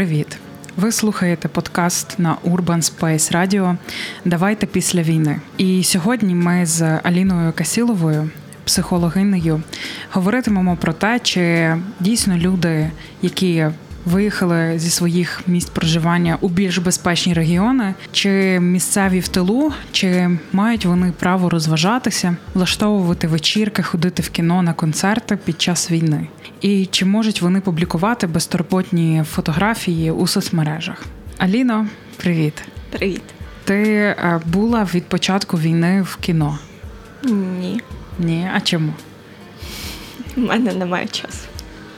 привіт! Ви слухаєте подкаст на Urban Space Radio Давайте після війни. І сьогодні ми з Аліною Касіловою, психологинею, говоритимемо про те, чи дійсно люди, які виїхали зі своїх місць проживання у більш безпечні регіони, чи місцеві в тилу, чи мають вони право розважатися, влаштовувати вечірки, ходити в кіно на концерти під час війни, і чи можуть вони публікувати безтурботні фотографії у соцмережах? Аліно, привіт, привіт. Ти е, була від початку війни в кіно? Ні. Ні, а чому? У мене немає часу.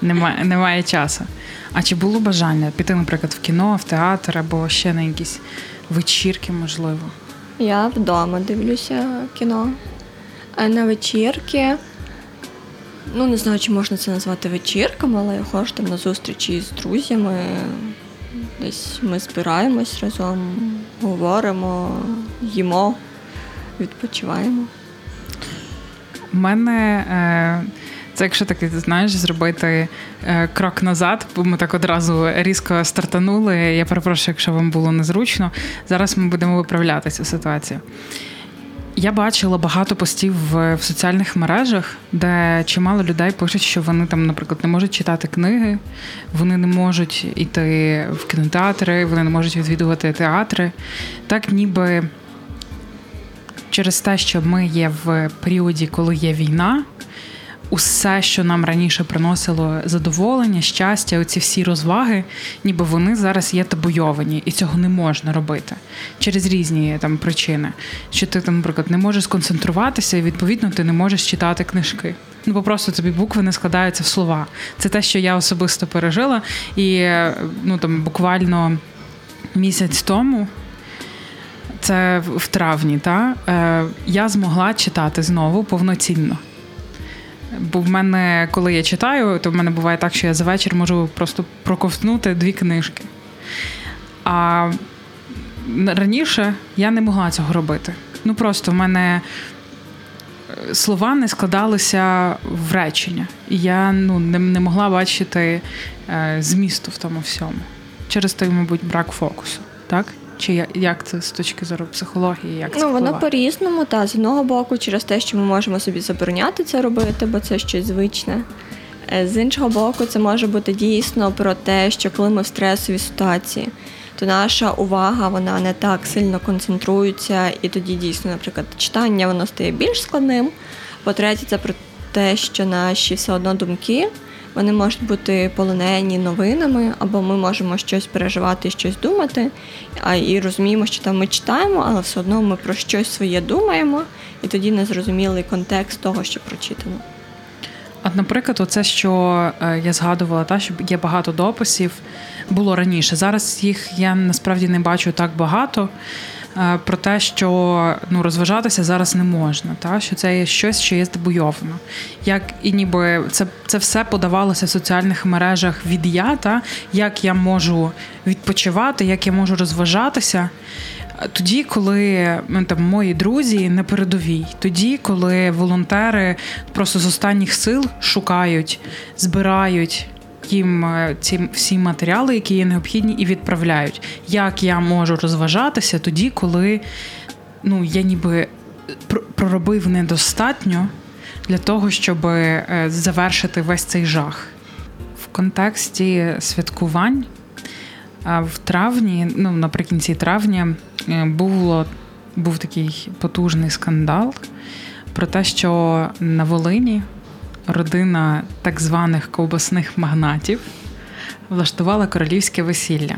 Немає, Немає часу. А чи було бажання піти, наприклад, в кіно, в театр або ще на якісь вечірки, можливо? Я вдома дивлюся кіно. А на вечірки. Ну, не знаю, чи можна це назвати вечірками, але я ходжу там на зустрічі з друзями. Десь ми збираємось разом, говоримо, їмо, відпочиваємо. У мене. Е... Це якщо таки знаєш, зробити е, крок назад, бо ми так одразу різко стартанули. Я перепрошую, якщо вам було незручно. Зараз ми будемо виправляти цю ситуацію. Я бачила багато постів в, в соціальних мережах, де чимало людей пишуть, що вони там, наприклад, не можуть читати книги, вони не можуть йти в кінотеатри, вони не можуть відвідувати театри. Так, ніби через те, що ми є в періоді, коли є війна усе, що нам раніше приносило задоволення, щастя, оці всі розваги, ніби вони зараз є табуйовані, і цього не можна робити через різні там причини. Що ти там, наприклад, не можеш сконцентруватися, і відповідно ти не можеш читати книжки. Ну, бо просто тобі букви не складаються в слова. Це те, що я особисто пережила, і ну там буквально місяць тому. Це в травні, та е, я змогла читати знову повноцінно. Бо в мене, коли я читаю, то в мене буває так, що я за вечір можу просто проковтнути дві книжки. А раніше я не могла цього робити. Ну просто в мене е, слова не складалися в речення. І я ну, не, не могла бачити е, змісту в тому всьому. Через той, мабуть, брак фокусу. Так? Чи як це з точки зору психології? Як це Ну, воно по-різному, та з одного боку, через те, що ми можемо собі забороняти це робити, бо це щось звичне. Е, з іншого боку, це може бути дійсно про те, що коли ми в стресовій ситуації, то наша увага вона не так сильно концентрується, і тоді дійсно, наприклад, читання воно стає більш складним. По-третє, це про те, що наші все одно думки вони можуть бути полонені новинами, або ми можемо щось переживати, щось думати, а і розуміємо, що там ми читаємо, але все одно ми про щось своє думаємо, і тоді не зрозумілий контекст того, що прочитано. От, наприклад, оце, що е, я згадувала, та що є багато дописів, було раніше. Зараз їх я насправді не бачу так багато. Е, про те, що ну розважатися зараз не можна, та що це є щось, що є табуйовано. Як і ніби це це все подавалося в соціальних мережах від я, та як я можу відпочивати, як я можу розважатися. Тоді, коли ну, там мої друзі на передовій, тоді, коли волонтери просто з останніх сил шукають, збирають їм е, ці всі матеріали, які є необхідні, і відправляють. Як я можу розважатися тоді, коли ну, я ніби проробив недостатньо для того, щоб е, завершити весь цей жах. В контексті святкувань в травні, ну наприкінці травня, е, було, був такий потужний скандал про те, що на Волині родина так званих ковбасних магнатів влаштувала королівське весілля.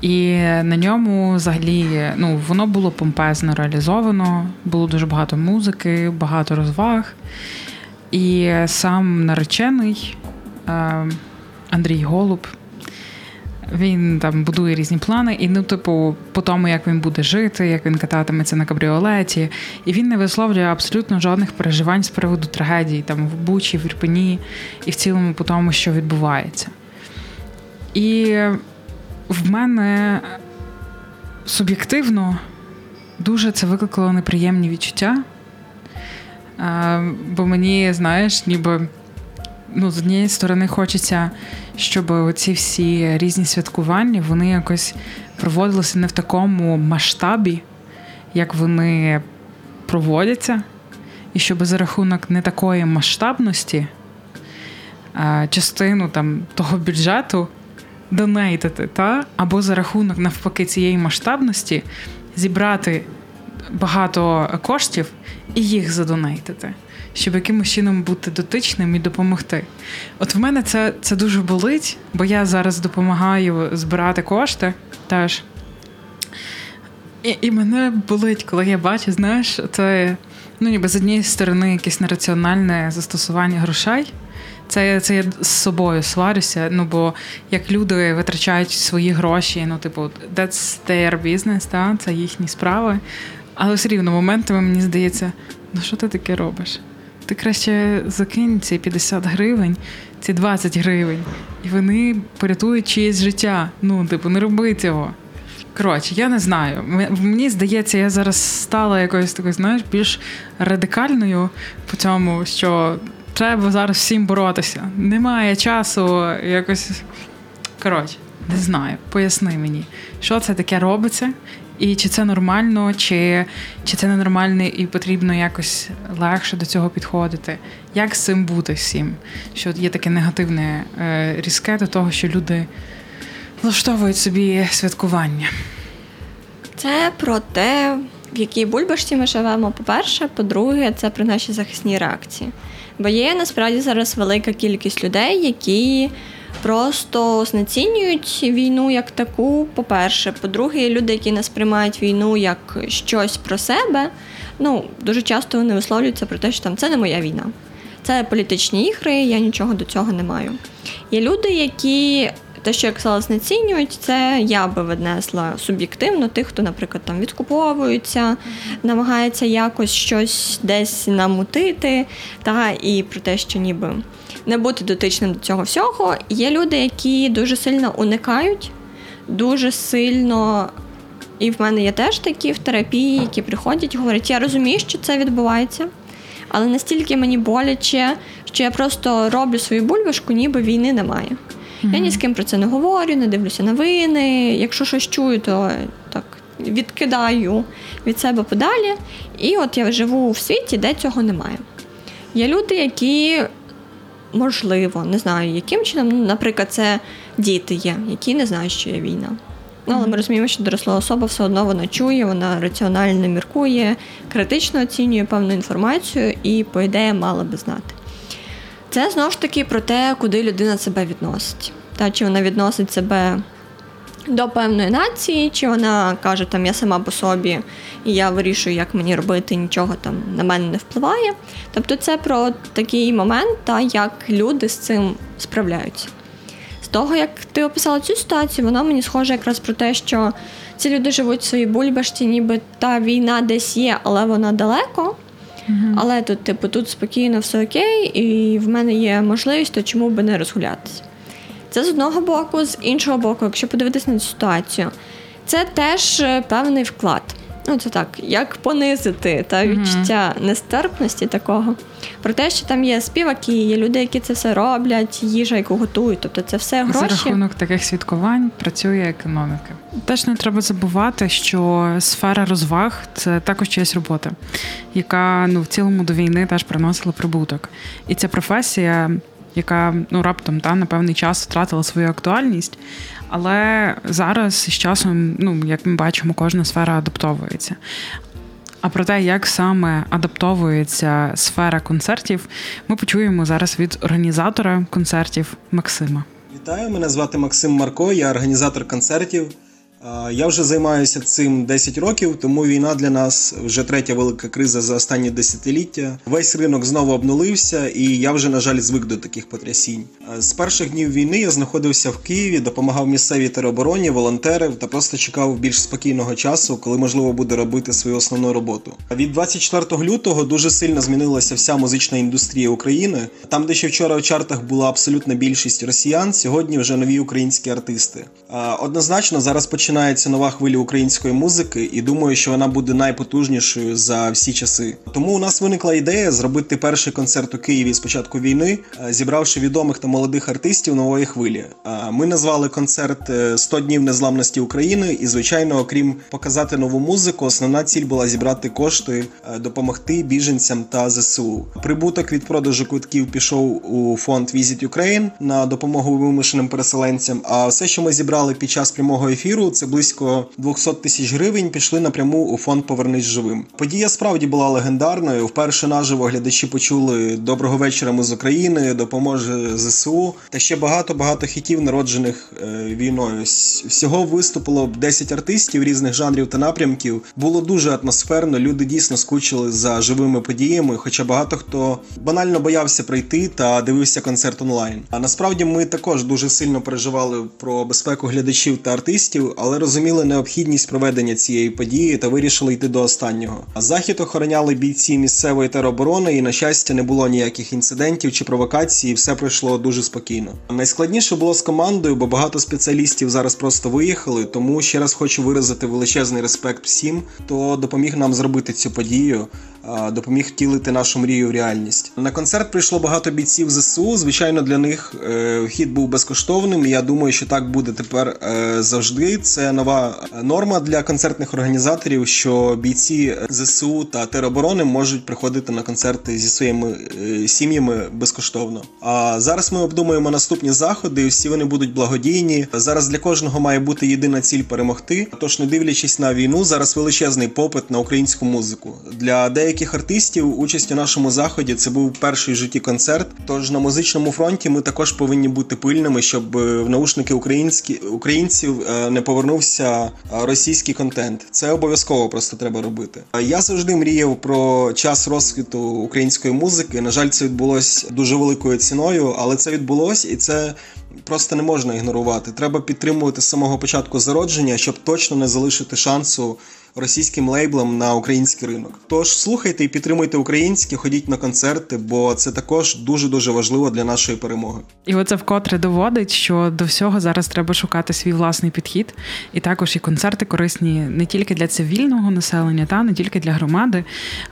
І на ньому взагалі ну, воно було помпезно реалізовано, було дуже багато музики, багато розваг. І сам наречений е, Андрій Голуб він там будує різні плани, і ну, типу, по тому, як він буде жити, як він кататиметься на кабріолеті, і він не висловлює абсолютно жодних переживань з приводу трагедії там в Бучі, в Ірпені і в цілому по тому, що відбувається. І в мене суб'єктивно дуже це викликало неприємні відчуття. Бо мені, знаєш, ніби ну, з однієї сторони хочеться, щоб ці всі різні святкування вони якось проводилися не в такому масштабі, як вони проводяться, і щоб за рахунок не такої масштабності частину там того бюджету донейтити, та? або за рахунок навпаки цієї масштабності зібрати багато коштів і їх задонейтити, щоб якимось чином бути дотичним і допомогти. От в мене це це дуже болить, бо я зараз допомагаю збирати кошти теж. І і мене болить, коли я бачу, знаєш, це ну, ніби з однієї сторони якесь нераціональне застосування грошей. Це це я з собою сварюся. Ну бо як люди витрачають свої гроші, ну типу, that's their business, та? це їхні справи. Але все рівно моментами мені здається, ну що ти таке робиш? Ти краще закинь ці 50 гривень, ці 20 гривень, і вони порятують чиєсь життя. Ну, типу, не роби цього. Коротше, я не знаю. Мені здається, я зараз стала якоюсь такою, знаєш, більш радикальною по цьому, що треба зараз всім боротися. Немає часу якось. Коротше, не знаю. Поясни мені, що це таке робиться, і чи це нормально, чи чи це ненормально і потрібно якось легше до цього підходити. Як з цим бути всім? Що є таке негативне е, різке до того, що люди влаштовують собі святкування? Це про те, в якій бульбашці ми живемо. По-перше, по-друге, це про наші захисні реакції. Бо є насправді зараз велика кількість людей, які просто знецінюють війну як таку. По-перше, по-друге, люди, які не сприймають війну як щось про себе. Ну дуже часто вони висловлюються про те, що там це не моя війна. Це політичні ігри, я нічого до цього не маю. Є люди, які те, що як сказала, знецінюють, це я би віднесла суб'єктивно тих, хто, наприклад, там відкуповуються, намагається якось щось десь намутити, та і про те, що ніби не бути дотичним до цього всього. Є люди, які дуже сильно уникають, дуже сильно. І в мене є теж такі в терапії, які приходять і говорять, я розумію, що це відбувається, але настільки мені боляче, що я просто роблю свою бульбашку, ніби війни немає. Mm-hmm. Я ні з ким про це не говорю, не дивлюся новини. Якщо щось чую, то так відкидаю від себе подалі. І от я живу в світі, де цього немає. Є люди, які, можливо, не знаю, яким чином, ну, наприклад, це діти є, які не знають, що є війна. Ну, але ми розуміємо, що доросла особа все одно вона чує, вона раціонально міркує, критично оцінює певну інформацію і, по ідеї, мала би знати. Це знову ж таки про те, куди людина себе відносить. Та Чи вона відносить себе до певної нації, чи вона каже, там я сама по собі і я вирішую, як мені робити, нічого там на мене не впливає. Тобто це про такий момент, та як люди з цим справляються. З того, як ти описала цю ситуацію, воно мені схоже якраз про те, що ці люди живуть в своїй бульбашці, ніби та війна десь є, але вона далеко. Mm-hmm. Але тут, типу, тут спокійно все окей, і в мене є можливість, то чому би не розгулятися. Це з одного боку, з іншого боку, якщо подивитися на цю ситуацію, це теж е, певний вклад. Ну, це так, як понизити та відчуття mm-hmm. нестерпності такого. Про те, що там є співаки, є люди, які це все роблять, їжа, яку готують. Тобто це все гроші. За рахунок таких святкувань працює економіка. Теж не треба забувати, що сфера розваг це також чиясь робота, яка ну в цілому до війни теж приносила прибуток. І ця професія. Яка ну раптом та на певний час втратила свою актуальність, але зараз з часом, ну як ми бачимо, кожна сфера адаптовується. А про те, як саме адаптовується сфера концертів, ми почуємо зараз від організатора концертів Максима. Вітаю, мене звати Максим Марко, я організатор концертів. Я вже займаюся цим 10 років, тому війна для нас вже третя велика криза за останні десятиліття. Весь ринок знову обнулився, і я вже, на жаль, звик до таких потрясінь. З перших днів війни я знаходився в Києві, допомагав місцевій теробороні, волонтерів та просто чекав більш спокійного часу, коли можливо буде робити свою основну роботу. Від 24 лютого дуже сильно змінилася вся музична індустрія України. Там, де ще вчора в чартах була абсолютна більшість росіян, сьогодні вже нові українські артисти. Однозначно зараз починаємо починається нова хвиля української музики, і думаю, що вона буде найпотужнішою за всі часи. Тому у нас виникла ідея зробити перший концерт у Києві з початку війни, е, зібравши відомих та молодих артистів нової хвилі. Ми назвали концерт «100 днів незламності України, і звичайно, окрім показати нову музику, основна ціль була зібрати кошти, допомогти біженцям та ЗСУ. Прибуток від продажу квитків пішов у фонд Visit Ukraine на допомогу вимушеним переселенцям. А все, що ми зібрали під час прямого ефіру, це близько 200 тисяч гривень. Пішли напряму у фонд Повернись живим. Подія справді була легендарною. Вперше наживо глядачі почули доброго вечора. Ми з України, допоможе ЗСУ та ще багато багато хітів, народжених е, війною. Всього виступило 10 артистів різних жанрів та напрямків. Було дуже атмосферно. Люди дійсно скучили за живими подіями. Хоча багато хто банально боявся прийти та дивився концерт онлайн. А насправді ми також дуже сильно переживали про безпеку глядачів та артистів, але розуміли необхідність проведення цієї події та вирішили йти до останнього. А захід охороняли бійці місцевої тероборони, і на щастя не було ніяких інцидентів чи провокацій. Все пройшло дуже спокійно. Найскладніше було з командою, бо багато спеціалістів зараз просто виїхали. Тому ще раз хочу виразити величезний респект всім, хто допоміг нам зробити цю подію допоміг втілити нашу мрію в реальність. На концерт прийшло багато бійців ЗСУ. Звичайно, для них е, вхід був безкоштовним. Я думаю, що так буде тепер е, завжди. Це нова норма для концертних організаторів, що бійці ЗСУ та тероборони можуть приходити на концерти зі своїми е, сім'ями безкоштовно. А зараз ми обдумуємо наступні заходи. Всі вони будуть благодійні. Зараз для кожного має бути єдина ціль перемогти. Тож, не дивлячись на війну, зараз величезний попит на українську музику для деяких деяких артистів участь у нашому заході це був перший в житті концерт. Тож на музичному фронті ми також повинні бути пильними, щоб е, в наушники українські українців е, не повернувся е, російський контент. Це обов'язково просто треба робити. Я завжди мріяв про час розквіту української музики. На жаль, це відбулось дуже великою ціною, але це відбулось і це. Просто не можна ігнорувати. Треба підтримувати з самого початку зародження, щоб точно не залишити шансу російським лейблам на український ринок. Тож слухайте і підтримуйте українське, ходіть на концерти, бо це також дуже дуже важливо для нашої перемоги. І оце вкотре доводить, що до всього зараз треба шукати свій власний підхід, і також і концерти корисні не тільки для цивільного населення, та не тільки для громади,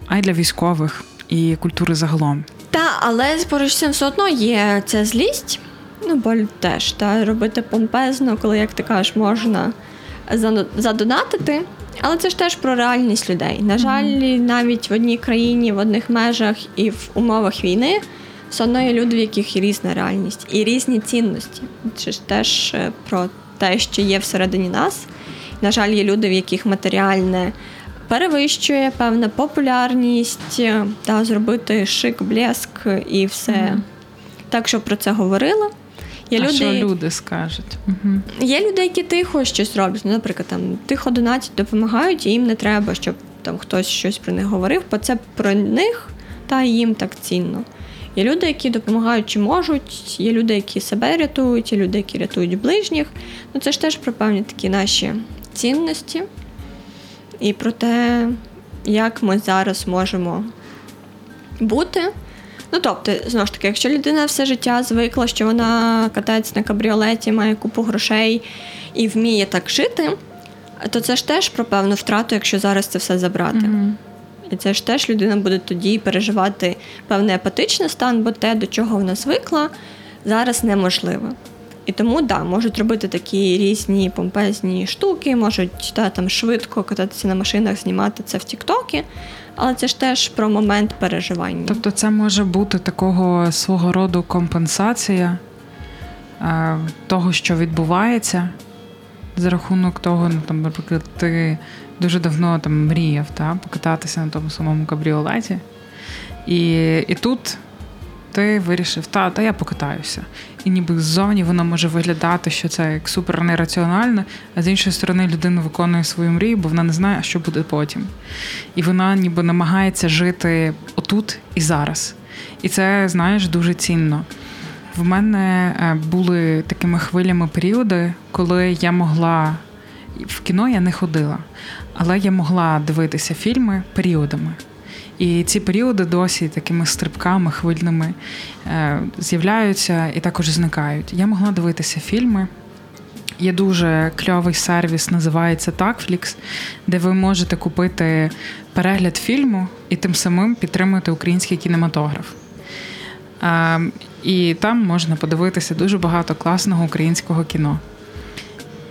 а й для військових і культури загалом. Та але поруч цим все одно є ця злість. Ну, боль теж та робити помпезно, коли як ти кажеш, можна задонатити. Але це ж теж про реальність людей. На жаль, навіть в одній країні, в одних межах і в умовах війни все одно є люди, в яких є різна реальність і різні цінності. Це ж теж е, про те, що є всередині нас. На жаль, є люди, в яких матеріальне перевищує певна популярність е, та зробити шик, блеск і все. Mm-hmm. Так що про це говорила. Є а люди, що люди скажуть. Угу. Є люди, які тихо щось роблять. Ну, Наприклад, там тихо донатять, допомагають, і їм не треба, щоб там хтось щось про них говорив, бо це про них та їм так цінно. Є люди, які допомагають чи можуть, є люди, які себе рятують, є люди, які рятують ближніх. Ну це ж теж про певні такі наші цінності і про те, як ми зараз можемо бути. Ну тобто, знову ж таки, якщо людина все життя звикла, що вона катається на кабріолеті, має купу грошей і вміє так жити, то це ж теж про певну втрату, якщо зараз це все забрати. Mm-hmm. І це ж теж людина буде тоді переживати певний апатичний стан, бо те, до чого вона звикла, зараз неможливо. І тому да, можуть робити такі різні помпезні штуки, можуть та, там швидко кататися на машинах, знімати це в Тіктокі але це ж теж про момент переживання. Тобто, це може бути такого свого роду компенсація е, того, що відбувається, за рахунок того, ну там, наприклад, ти дуже давно там мріяв та, покататися на тому самому кабріолеті. І, І тут ти вирішив, та, та я покатаюся. І ніби ззовні воно може виглядати, що це як супер нераціонально, а з іншої сторони людина виконує свою мрію, бо вона не знає, що буде потім. І вона ніби намагається жити отут і зараз. І це, знаєш, дуже цінно. В мене е, були такими хвилями періоди, коли я могла. В кіно я не ходила, але я могла дивитися фільми періодами. І ці періоди досі такими стрибками хвильними е, з'являються і також зникають. Я могла дивитися фільми Є дуже кльовий сервіс, називається Такфлікс, де ви можете купити перегляд фільму і тим самим підтримувати український кінематограф. І там можна подивитися дуже багато класного українського кіно.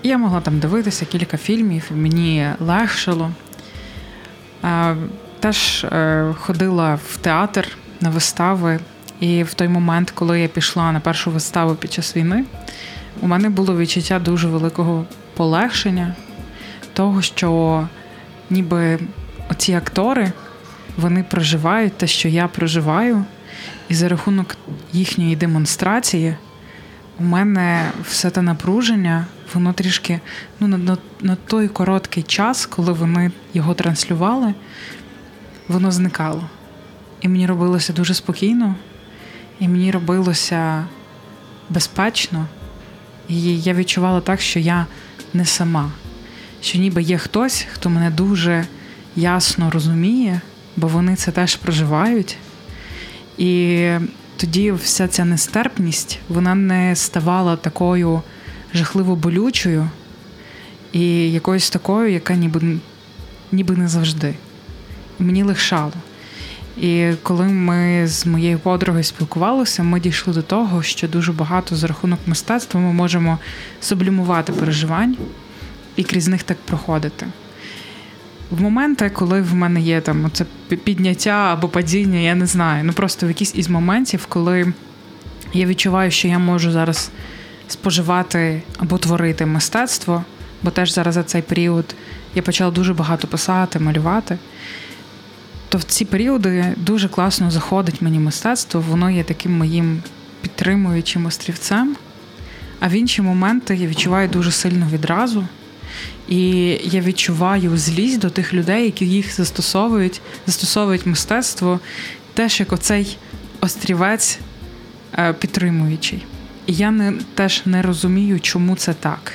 Я могла там дивитися кілька фільмів, мені легшило. Теж е, ходила в театр на вистави, і в той момент, коли я пішла на першу виставу під час війни, у мене було відчуття дуже великого полегшення, того, що ніби оці актори вони проживають те, що я проживаю, і за рахунок їхньої демонстрації у мене все те напруження, воно трішки ну, на, на, на той короткий час, коли вони його транслювали, воно зникало. І мені робилося дуже спокійно, і мені робилося безпечно. І я відчувала так, що я не сама, що ніби є хтось, хто мене дуже ясно розуміє, бо вони це теж проживають. І тоді вся ця нестерпність вона не ставала такою жахливо болючою і якоюсь такою, яка ніби ніби не завжди. Мені легшало. І коли ми з моєю подругою спілкувалися, ми дійшли до того, що дуже багато за рахунок мистецтва ми можемо сублімувати переживань і крізь них так проходити. В моменти, коли в мене є там це підняття або падіння, я не знаю. Ну просто в якісь із моментів, коли я відчуваю, що я можу зараз споживати або творити мистецтво, бо теж зараз за цей період я почала дуже багато писати, малювати. То в ці періоди дуже класно заходить мені мистецтво, воно є таким моїм підтримуючим острівцем. А в інші моменти я відчуваю дуже сильно відразу. І я відчуваю злість до тих людей, які їх застосовують, застосовують мистецтво, теж як оцей острівець е, підтримуючий. І я не, теж не розумію, чому це так.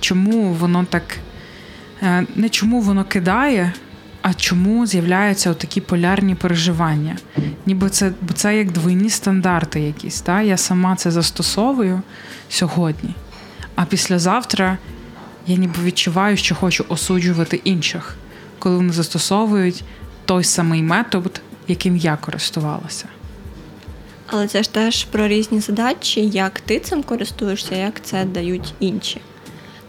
Чому воно так, е, не чому воно кидає, а чому з'являються такі полярні переживання. Ніби це бо це як двойні стандарти якісь. Та? Я сама це застосовую сьогодні, а післязавтра я ніби відчуваю, що хочу осуджувати інших, коли вони застосовують той самий метод, яким я користувалася. Але це ж теж про різні задачі, як ти цим користуєшся, як це дають інші.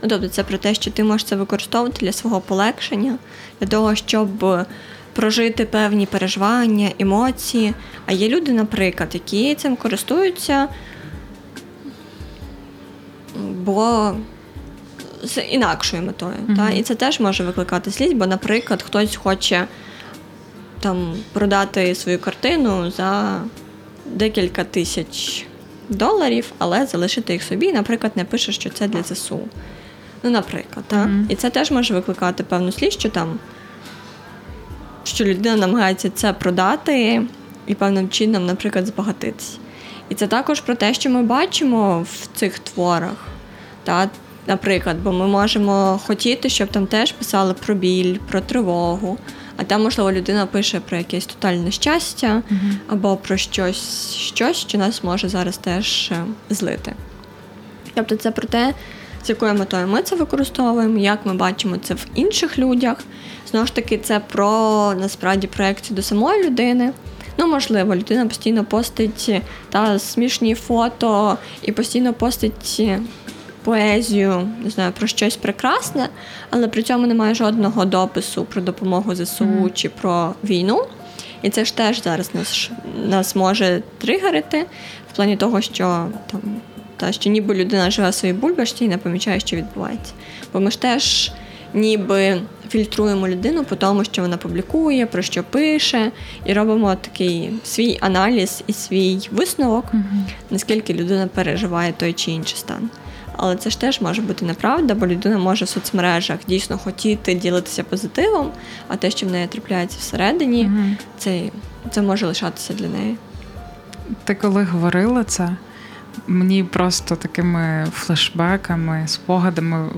Ну, тобто, це про те, що ти можеш це використовувати для свого полегшення, для того, щоб прожити певні переживання, емоції. А є люди, наприклад, які цим користуються, бо з інакшою метою. Mm-hmm. Та? І це теж може викликати слізь, бо, наприклад, хтось хоче там продати свою картину за декілька тисяч доларів, але залишити їх собі, і, наприклад, не пише, що це для ЗСУ. Ну, наприклад, так? Mm-hmm. і це теж може викликати певну слізь, що там що людина намагається це продати і певним чином, наприклад, збагатитися. І це також про те, що ми бачимо в цих творах. Та? Наприклад, бо ми можемо хотіти, щоб там теж писали про біль, про тривогу, а там, можливо, людина пише про якесь тотальне щастя uh або про щось, щось, що нас може зараз теж е, злити. Тобто це про те, з якою метою ми це використовуємо, як ми бачимо це в інших людях. Знову ж таки, це про насправді проекцію до самої людини. Ну, можливо, людина постійно постить та смішні фото і постійно постить поезію, не знаю, про щось прекрасне, але при цьому немає жодного допису про допомогу ЗСУ mm. чи про війну. І це ж теж зараз нас нас може тригерити в плані того, що там та що ніби людина живе в своїй бульбашці і не помічає, що відбувається. Бо ми ж теж ніби фільтруємо людину по тому, що вона публікує, про що пише, і робимо такий свій аналіз і свій висновок, наскільки людина переживає той чи інший стан. Але це ж теж може бути неправда, бо людина може в соцмережах дійсно хотіти ділитися позитивом, а те, що в неї трапляється всередині, угу. це, це може лишатися для неї. Ти коли говорила це? Мені просто такими флешбеками, спогадами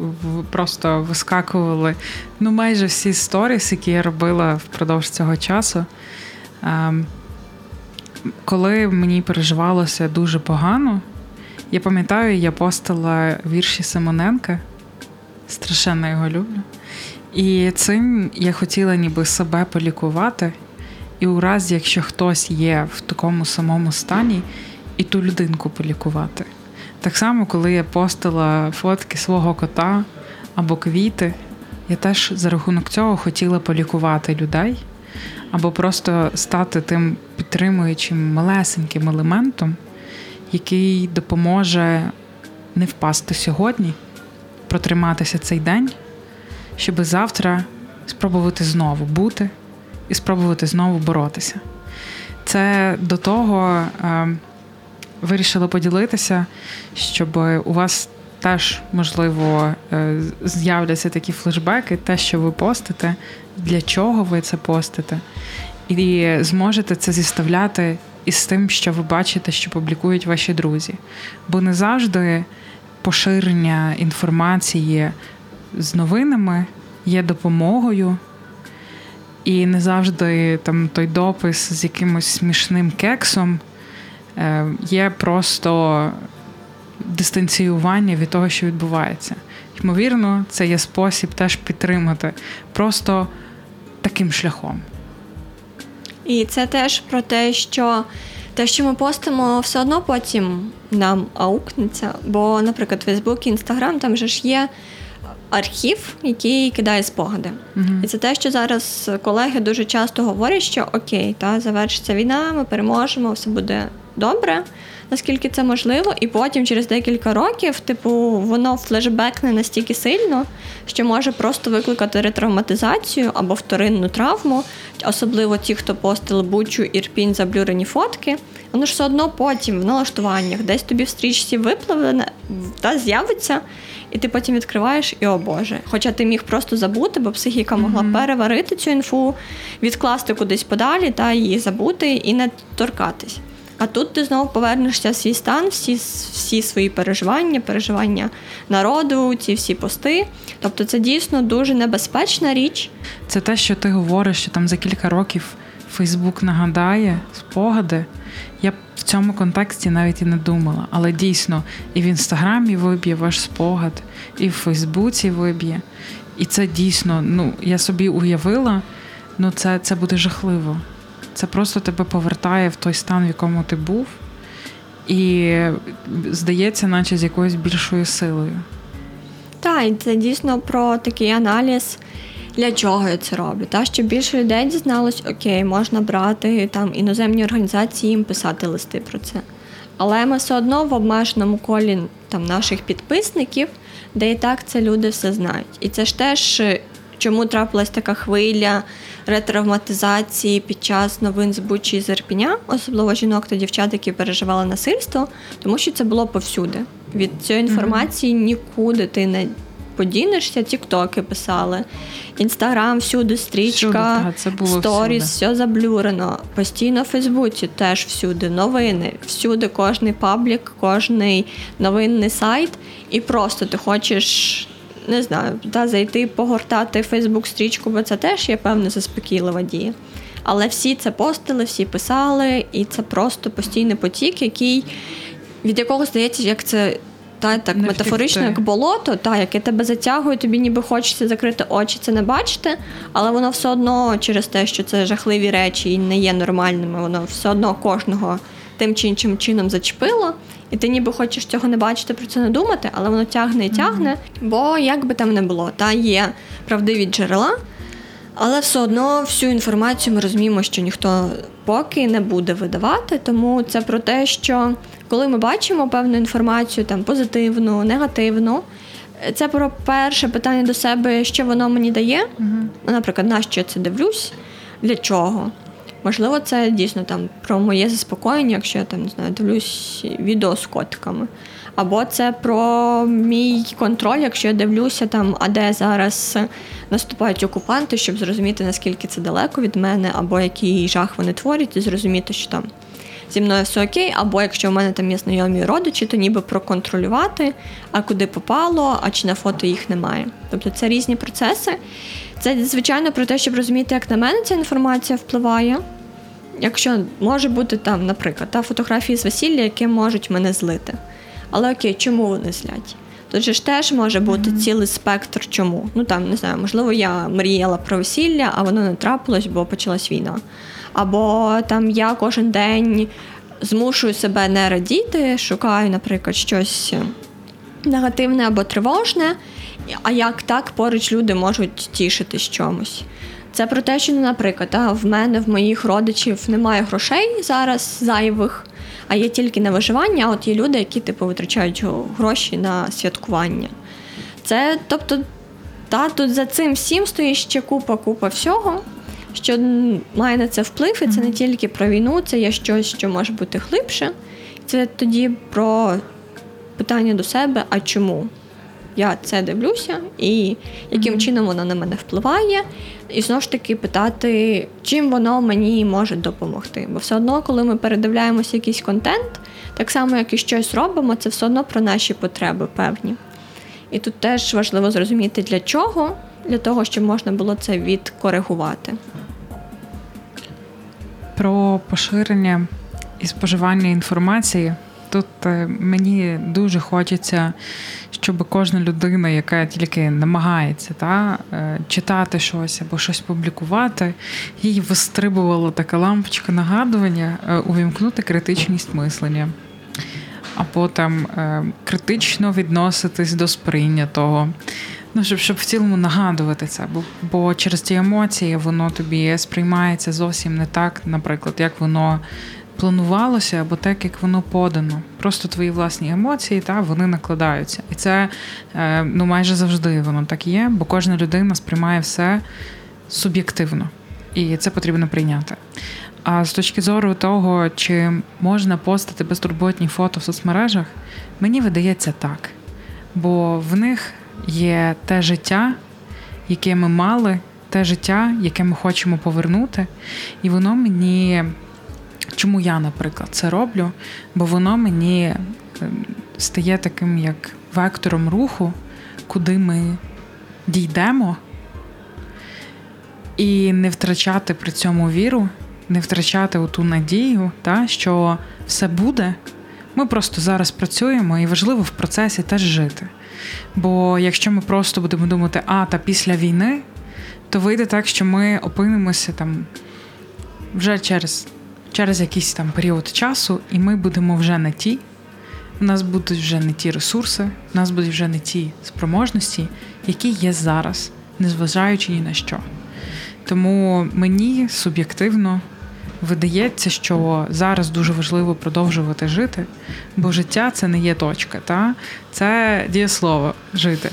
просто вискакували ну майже всі сторіс, які я робила впродовж цього часу. Ем, коли мені переживалося дуже погано, Я пам'ятаю, я постила вірші Симоненка, страшенно його люблю. І цим я хотіла ніби себе полікувати. І у разі, якщо хтось є в такому самому стані, і ту людинку полікувати. Так само, коли я постила фотки свого кота або квіти, я теж за рахунок цього хотіла полікувати людей або просто стати тим підтримуючим малесеньким елементом, який допоможе не впасти сьогодні, протриматися цей день, щоб завтра спробувати знову бути і спробувати знову боротися. Це до того е, вирішила поділитися, щоб у вас теж, можливо, е, з'являться такі флешбеки, те, що ви постите, для чого ви це постите, і зможете це зіставляти із тим, що ви бачите, що публікують ваші друзі. Бо не завжди поширення інформації з новинами є допомогою. І не завжди там той допис з якимось смішним кексом е, є просто дистанціювання від того, що відбувається. Ймовірно, це є спосіб теж підтримати просто таким шляхом. І це теж про те, що те, що ми постимо, все одно потім нам аукнеться. Бо, наприклад, Фейсбук і Інстаграм там же ж є архів, який кидає спогади. uh І це те, що зараз колеги дуже часто говорять, що окей, та завершиться війна, ми переможемо, все буде добре наскільки це можливо, і потім, через декілька років, типу, воно флешбекне настільки сильно, що може просто викликати ретравматизацію або вторинну травму, особливо ті, хто постили бучу ірпінь заблюрені фотки. Воно ж все одно потім в налаштуваннях, десь тобі в стрічці випливе та з'явиться, і ти потім відкриваєш і о Боже. Хоча ти міг просто забути, бо психіка могла mm-hmm. переварити цю інфу, відкласти кудись подалі та її забути і не торкатись. А тут ти знову повернешся в свій стан, всі всі свої переживання, переживання народу, ці всі пости. Тобто це дійсно дуже небезпечна річ. Це те, що ти говориш, що там за кілька років Фейсбук нагадає спогади. Я в цьому контексті навіть і не думала. Але дійсно, і в інстаграмі виб'є ваш спогад, і в Фейсбуці виб'є. І це дійсно, ну я собі уявила, ну це, це буде жахливо. Це просто тебе повертає в той стан, в якому ти був, і здається, наче з якоюсь більшою силою. Так, і це дійсно про такий аналіз, для чого я це роблю. Та щоб більше людей дізналось, окей, можна брати там іноземні організації їм писати листи про це. Але ми все одно в обмеженому колі там наших підписників, де і так це люди все знають. І це ж теж чому трапилась така хвиля ретравматизації під час новин з Бучі і Зерпіня, особливо жінок та дівчат, які переживали насильство, тому що це було повсюди. Від цієї інформації нікуди ти не подінешся, тіктоки писали, інстаграм, всюди стрічка, сторіс, все заблюрено. Постійно в Фейсбуці теж всюди новини, всюди кожний паблік, кожний новинний сайт, і просто ти хочеш не знаю, та, зайти погортати Фейсбук-стрічку, бо це теж є певна заспокійлива дія. Але всі це постили, всі писали, і це просто постійний потік, який від якого здається, як це та так не метафорично, як болото, та яке тебе затягує, тобі ніби хочеться закрити очі, це не бачити, але воно все одно через те, що це жахливі речі і не є нормальними, воно все одно кожного тим чи іншим чином зачепило. І ти ніби хочеш цього не бачити, про це не думати, але воно тягне і тягне. Mm-hmm. Бо як би там не було, та є правдиві джерела, але все одно всю інформацію ми розуміємо, що ніхто поки не буде видавати. Тому це про те, що коли ми бачимо певну інформацію, там позитивну, негативну. Це про перше питання до себе, що воно мені дає. Наприклад, на що я це дивлюсь, для чого. Можливо, це дійсно там про моє заспокоєння, якщо я там не знаю, дивлюсь відео з котиками. Або це про мій контроль, якщо я дивлюся там, а де зараз наступають окупанти, щоб зрозуміти, наскільки це далеко від мене, або який жах вони творять, і зрозуміти, що там зі мною все окей, або якщо в мене там є знайомі родичі, то ніби проконтролювати, а куди попало, а чи на фото їх немає. Тобто це різні процеси. Це, звичайно, про те, щоб розуміти, як на мене ця інформація впливає. Якщо може бути там, наприклад, та фотографії з весілля, які можуть мене злити. Але окей, чому вони злять? Тут же ж теж може бути mm-hmm. цілий спектр чому. Ну там не знаю, можливо, я мріяла про весілля, а воно не трапилось, бо почалась війна. Або там я кожен день змушую себе не радіти, шукаю, наприклад, щось негативне або тривожне. А як так поруч люди можуть тішитись чомусь? Це про те, що, наприклад, а, в мене, в моїх родичів немає грошей зараз зайвих, а є тільки на виживання, а от є люди, які типу витрачають гроші на святкування. Це, тобто, та, тут за цим всім стоїть ще купа-купа всього, що має на це вплив, і це не тільки про війну, це є щось, що може бути глибше. Це тоді про питання до себе, а чому? Я це дивлюся, і яким mm-hmm. чином воно на мене впливає, і знову ж таки питати, чим воно мені може допомогти. Бо все одно, коли ми передивляємося якийсь контент, так само як і щось робимо, це все одно про наші потреби певні. І тут теж важливо зрозуміти, для чого, для того, щоб можна було це відкоригувати. Про поширення і споживання інформації. Тут е, мені дуже хочеться, щоб кожна людина, яка тільки намагається та, е, читати щось або щось публікувати, їй вистрибувала така лампочка нагадування, е, увімкнути критичність мислення. Або там критично відноситись до сприйнятого. Ну, щоб щоб в цілому нагадувати це, бо бо через ті емоції воно тобі сприймається зовсім не так, наприклад, як воно планувалося, або так, як воно подано. Просто твої власні емоції, та вони накладаються. І це е, ну майже завжди воно так є, бо кожна людина сприймає все суб'єктивно, і це потрібно прийняти. А з точки зору того, чи можна постати безтурботні фото в соцмережах, мені видається так. Бо в них є те життя, яке ми мали, те життя, яке ми хочемо повернути, і воно мені Чому я, наприклад, це роблю? Бо воно мені ем, стає таким як вектором руху, куди ми дійдемо, і не втрачати при цьому віру, не втрачати оту надію, та, що все буде. Ми просто зараз працюємо і важливо в процесі теж жити. Бо якщо ми просто будемо думати, а та після війни, то вийде так, що ми опинимося там вже через через якийсь там період часу, і ми будемо вже не ті. У нас будуть вже не ті ресурси, у нас будуть вже не ті спроможності, які є зараз, незважаючи ні на що. Тому мені суб'єктивно видається, що зараз дуже важливо продовжувати жити, бо життя це не є точка, та? це дієслово жити.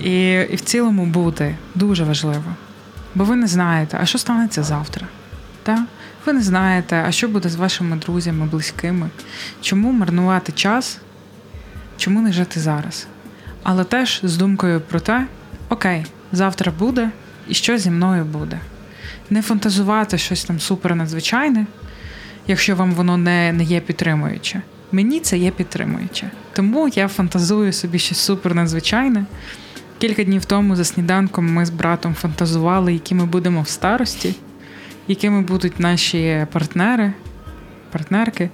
І, і в цілому бути дуже важливо. Бо ви не знаєте, а що станеться завтра. Та? Ви не знаєте, а що буде з вашими друзями, близькими, чому марнувати час, чому не жити зараз. Але теж з думкою про те, окей, завтра буде і що зі мною буде. Не фантазувати щось там супер надзвичайне, якщо вам воно не, не є підтримуюче. Мені це є підтримуюче. Тому я фантазую собі щось супер надзвичайне. Кілька днів тому за сніданком ми з братом фантазували, які ми будемо в старості якими будуть наші партнери, партнерки,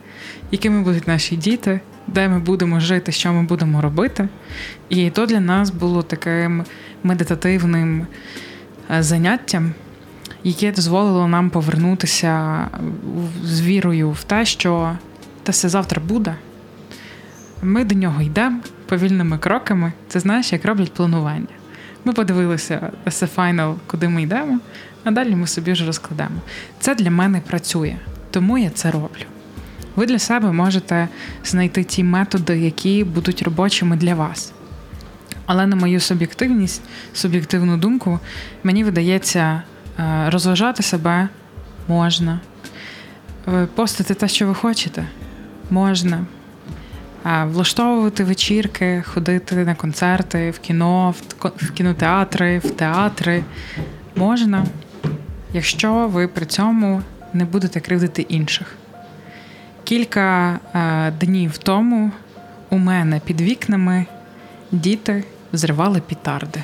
якими будуть наші діти, де ми будемо жити, що ми будемо робити. І то для нас було таким медитативним е, заняттям, яке дозволило нам повернутися з вірою в те, що та все завтра буде. Ми до нього йдемо повільними кроками. Це знаєш, як роблять планування. Ми подивилися The Final, куди ми йдемо, а далі ми собі вже розкладемо. Це для мене працює, тому я це роблю. Ви для себе можете знайти ті методи, які будуть робочими для вас. Але на мою суб'єктивність, суб'єктивну думку, мені видається, е, розважати себе можна, е, постити те, що ви хочете, можна. Влаштовувати вечірки, ходити на концерти, в кіно, в кінотеатри, в театри можна якщо ви при цьому не будете кривдити інших. Кілька е, днів тому у мене під вікнами діти зривали пітарди.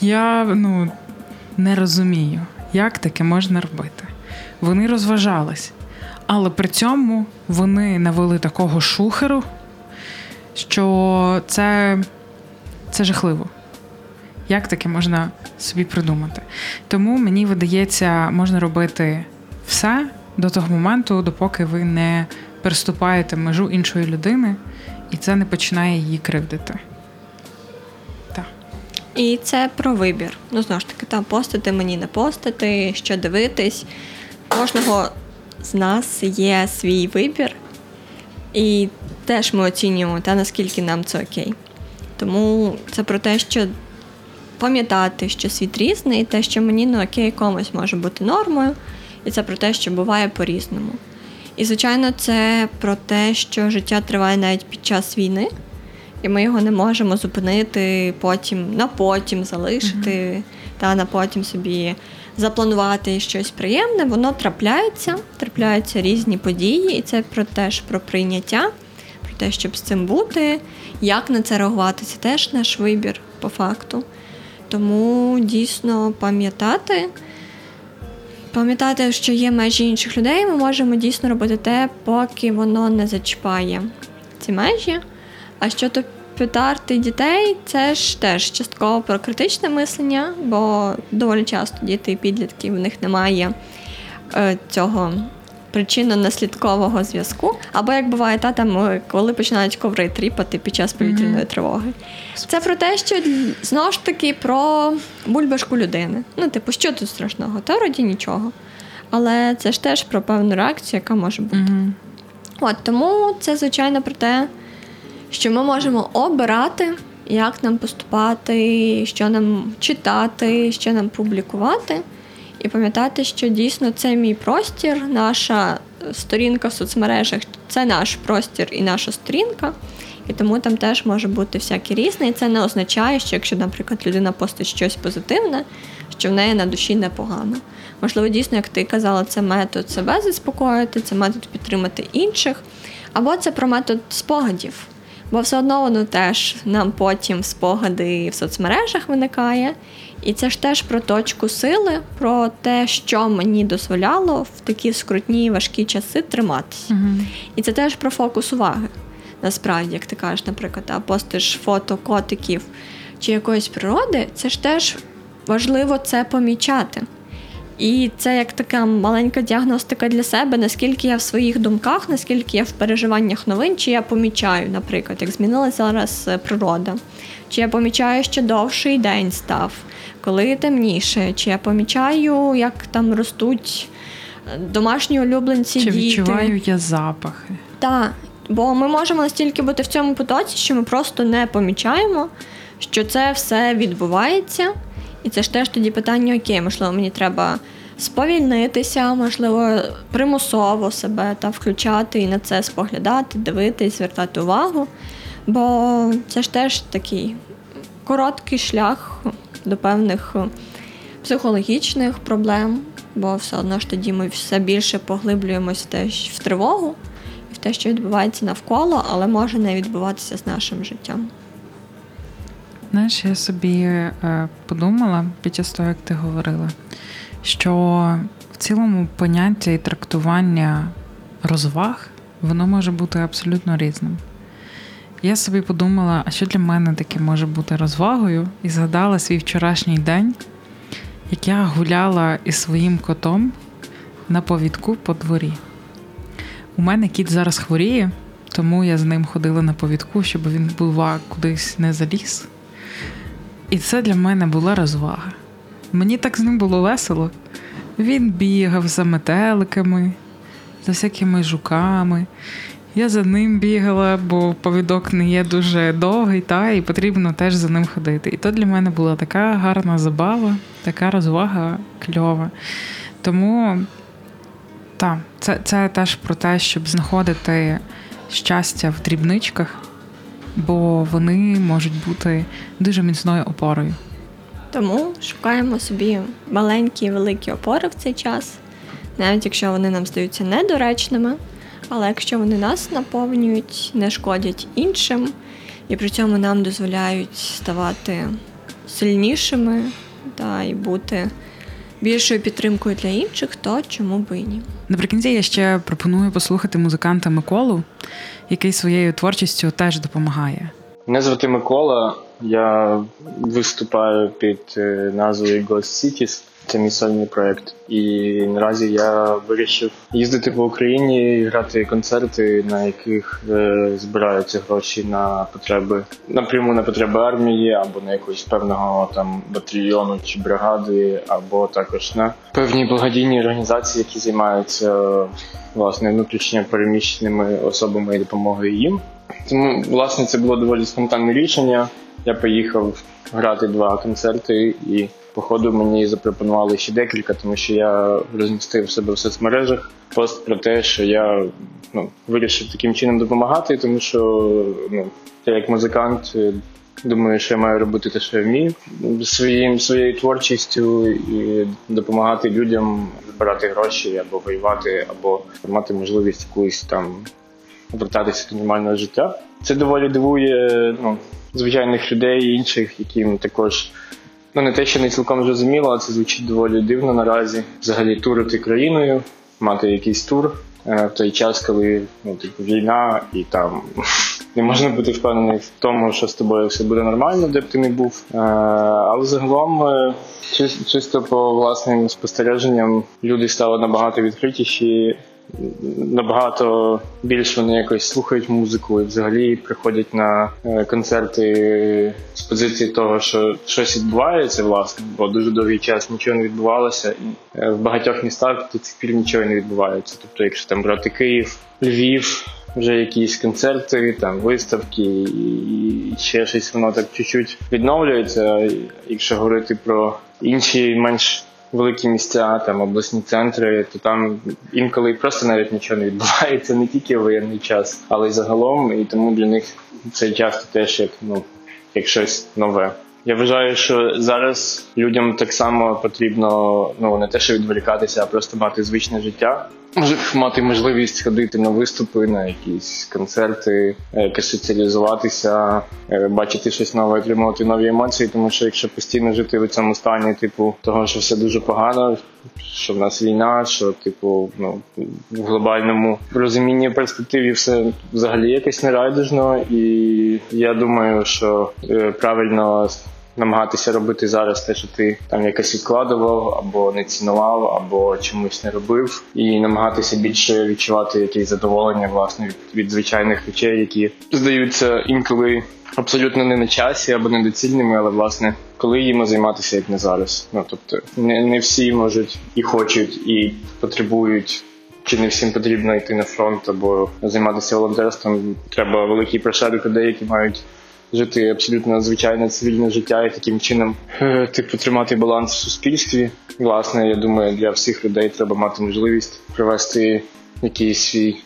Я ну, не розумію, як таке можна робити. Вони розважались, але при цьому вони навели такого шухеру що це, це жахливо. Як таке можна собі придумати? Тому мені видається, можна робити все до того моменту, допоки ви не переступаєте межу іншої людини, і це не починає її кривдити. І це про вибір. Ну, знову ж таки, там постити мені не постити, що дивитись. Кожного з нас є свій вибір, і теж ми оцінюємо те, наскільки нам це окей. Тому це про те, що пам'ятати, що світ різний, і те, що мені не окей, комусь може бути нормою, і це про те, що буває по-різному. І, звичайно, це про те, що життя триває навіть під час війни, і ми його не можемо зупинити потім, на потім залишити, mm-hmm. та на потім собі запланувати щось приємне. Воно трапляється, трапляються різні події, і це про теж про прийняття, про те, щоб з цим бути, як на це реагувати, це теж наш вибір по факту. Тому дійсно пам'ятати. Пам'ятати, що є межі інших людей, ми можемо дійсно робити те, поки воно не зачіпає ці межі. А щодо питарти дітей, це ж теж частково про критичне мислення, бо доволі часто діти і підлітки в них немає е, цього причинно-наслідкового зв'язку. Або як буває, та там, коли починають коври тріпати під час повітряної mm-hmm. тривоги. Це про те, що знову ж таки про бульбашку людини. Ну, типу, що тут страшного? Та вроді нічого. Але це ж теж про певну реакцію, яка може бути. Mm-hmm. От тому це, звичайно, про те, що ми можемо обирати, як нам поступати, що нам читати, що нам публікувати і пам'ятати, що дійсно це мій простір, наша сторінка в соцмережах це наш простір і наша сторінка. І тому там теж може бути всяке різне. І це не означає, що якщо, наприклад, людина постить щось позитивне, що в неї на душі непогано. Можливо, дійсно, як ти казала, це метод себе заспокоїти, це метод підтримати інших, або це про метод спогадів. Бо все одно воно теж нам потім спогади в соцмережах виникає. І це ж теж про точку сили, про те, що мені дозволяло в такі скрутні важкі часи триматися. Угу. І це теж про фокус уваги. Насправді, як ти кажеш, наприклад, а постиш фото котиків чи якоїсь природи, це ж теж важливо це помічати. І це як така маленька діагностика для себе, наскільки я в своїх думках, наскільки я в переживаннях новин, чи я помічаю, наприклад, як змінилася зараз е, природа, чи я помічаю, що довший день став, коли темніше, чи я помічаю, як там ростуть е, домашні улюбленці. Чи діти. відчуваю я запахи? Так, бо ми можемо настільки бути в цьому потоці, що ми просто не помічаємо, що це все відбувається. І це ж теж тоді питання: окей, можливо, мені треба сповільнитися, можливо, примусово себе та включати і на це споглядати, дивитись, звертати увагу. Бо це ж теж такий короткий шлях до певних психологічних проблем, бо все одно ж тоді ми все більше поглиблюємося теж в тривогу і в те, що відбувається навколо, але може не відбуватися з нашим життям. Знаєш, я собі е, подумала під час того, як ти говорила, що в цілому поняття і трактування розваг воно може бути абсолютно різним. Я собі подумала, а що для мене таке може бути розвагою, і згадала свій вчорашній день, як я гуляла із своїм котом на повідку по дворі. У мене кіт зараз хворіє, тому я з ним ходила на повідку, щоб він бува кудись не заліз. І це для мене була розвага. Мені так з ним було весело. Він бігав за метеликами, за всякими жуками. Я за ним бігала, бо повідок не є дуже довгий, та і потрібно теж за ним ходити. І то для мене була така гарна забава, така розвага кльова. Тому так, це, це теж про те, щоб знаходити щастя в дрібничках бо вони можуть бути дуже міцною опорою. Тому шукаємо собі маленькі і великі опори в цей час, навіть якщо вони нам здаються недоречними, але якщо вони нас наповнюють, не шкодять іншим, і при цьому нам дозволяють ставати сильнішими та й бути більшою підтримкою для інших, то чому би і ні. Наприкінці я ще пропоную послухати музиканта Миколу, який своєю творчістю теж допомагає. Мене звати Микола. Я виступаю під е, назвою Ghost Cities. Це мій сольний проект. І наразі я вирішив їздити по Україні і грати концерти, на яких е, збираються гроші на потреби напряму на потреби армії або на якогось певного там батальйону чи бригади, або також на певні благодійні організації, які займаються власне внутрішньо переміщеними особами і допомогою їм. Тому власне це було доволі спонтанне рішення. Я поїхав грати два концерти і Походу мені запропонували ще декілька, тому що я розмістив себе в соцмережах пост про те, що я ну, вирішив таким чином допомагати, тому що ну, я як музикант е, думаю, що я маю робити те, що я вмію своїм своєю творчістю і допомагати людям збирати гроші або воювати, або мати можливість якусь там повертатися до нормального життя. Це доволі дивує ну, звичайних людей, інших, яким також. Ну, не те, що не цілком зрозуміло, але це звучить доволі дивно наразі. Взагалі турити країною, мати якийсь тур е, в той час, коли ну, типу, війна, і там не можна бути впевнений в тому, що з тобою все буде нормально, де б ти не був. Е, але загалом, е, чисто по власним спостереженням, люди стали набагато відкритіші набагато більше вони якось слухають музику і взагалі приходять на е, концерти з позиції того, що щось відбувається, власне, бо дуже довгий час нічого не відбувалося, і е, в багатьох містах до цих пір нічого не відбувається. Тобто, якщо там брати Київ, Львів. Вже якісь концерти, там виставки і ще щось воно так чуть-чуть відновлюється. Якщо говорити про інші менш великі місця, там обласні центри, то там інколи просто навіть нічого не відбувається, не тільки в воєнний час, але й загалом. І тому для них цей часто теж як ну як щось нове. Я вважаю, що зараз людям так само потрібно ну не те, що відволікатися, а просто мати звичне життя мати можливість ходити на виступи, на якісь концерти, е, якось соціалізуватися, е, бачити щось нове, отримувати нові емоції. Тому що якщо постійно жити в цьому стані, типу того, що все дуже погано, що в нас війна, що типу, ну в глобальному розумінні перспективі все взагалі якось нерайдужно, і я думаю, що е, правильно намагатися робити зараз те, що ти там якось відкладував, або не цінував, або чомусь не робив, і намагатися більше відчувати якесь задоволення власне від, від звичайних речей, які здаються інколи абсолютно не на часі або недоцільними, але власне. Коли їм займатися як не зараз, ну тобто не не всі можуть і хочуть, і потребують, чи не всім потрібно йти на фронт або займатися волонтерством. Треба великий прошарок людей, які мають жити абсолютно звичайне цивільне життя і таким чином е, типу тримати баланс в суспільстві. Власне, я думаю, для всіх людей треба мати можливість провести якийсь свій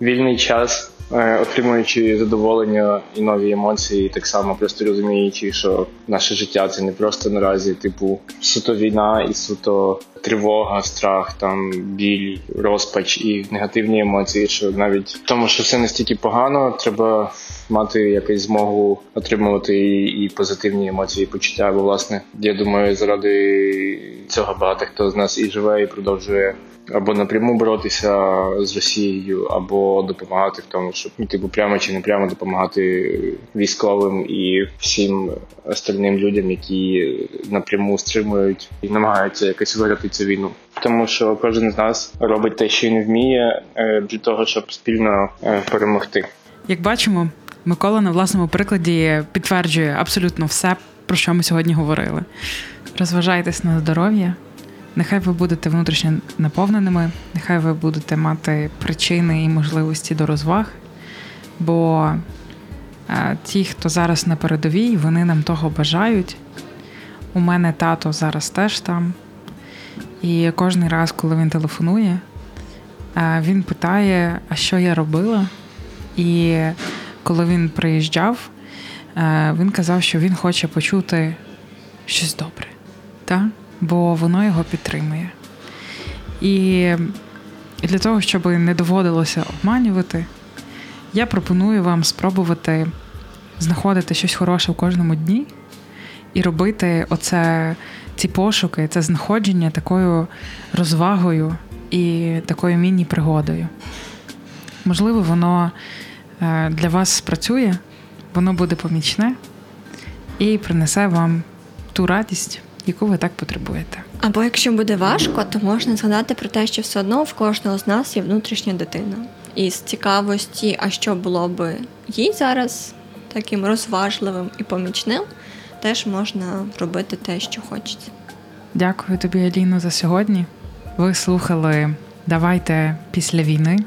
вільний час. Е, отримуючи задоволення і нові емоції, і так само просто розуміючи, що наше життя це не просто наразі, типу, суто війна і суто тривога, страх, там біль, розпач і негативні емоції. Що навіть в тому, що все настільки погано, треба мати якусь змогу отримувати і, і позитивні емоції, і почуття. Бо власне я думаю, заради цього багато хто з нас і живе, і продовжує або напряму боротися з Росією, або допомагати в тому, щоб ну, типу прямо чи не прямо допомагати військовим і всім остальним людям, які напряму стримують і намагаються якось виграти цю війну. Тому що кожен з нас робить те, що не вміє, е, для того, щоб спільно е, перемогти. Як бачимо, Микола на власному прикладі підтверджує абсолютно все, про що ми сьогодні говорили. Розважайтесь на здоров'я. Нехай ви будете внутрішньо наповненими, нехай ви будете мати причини і можливості до розваг, бо е, ті, хто зараз на передовій, вони нам того бажають. У мене тато зараз теж там. І кожен раз, коли він телефонує, е, він питає, а що я робила. І коли він приїжджав, е, він казав, що він хоче почути щось добре. Так? Бо воно його підтримує. І для того, щоб не доводилося обманювати, я пропоную вам спробувати знаходити щось хороше в кожному дні і робити оце, ці пошуки, це знаходження такою розвагою і такою міні-пригодою. Можливо, воно е, для вас спрацює, воно буде помічне і принесе вам ту радість, яку ви так потребуєте. Або якщо буде важко, то можна згадати про те, що все одно в кожного з нас є внутрішня дитина. І з цікавості, а що було би їй зараз таким розважливим і помічним, теж можна робити те, що хочеться. Дякую тобі, Аліно, за сьогодні. Ви слухали Давайте після війни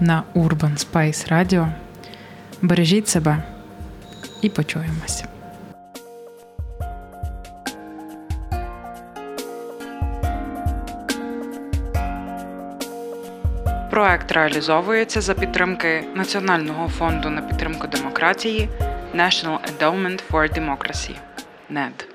на Urban Space Radio. Бережіть себе і почуємося. Проект реалізовується за підтримки Національного фонду на підтримку демократії National Endowment for Democracy – NED.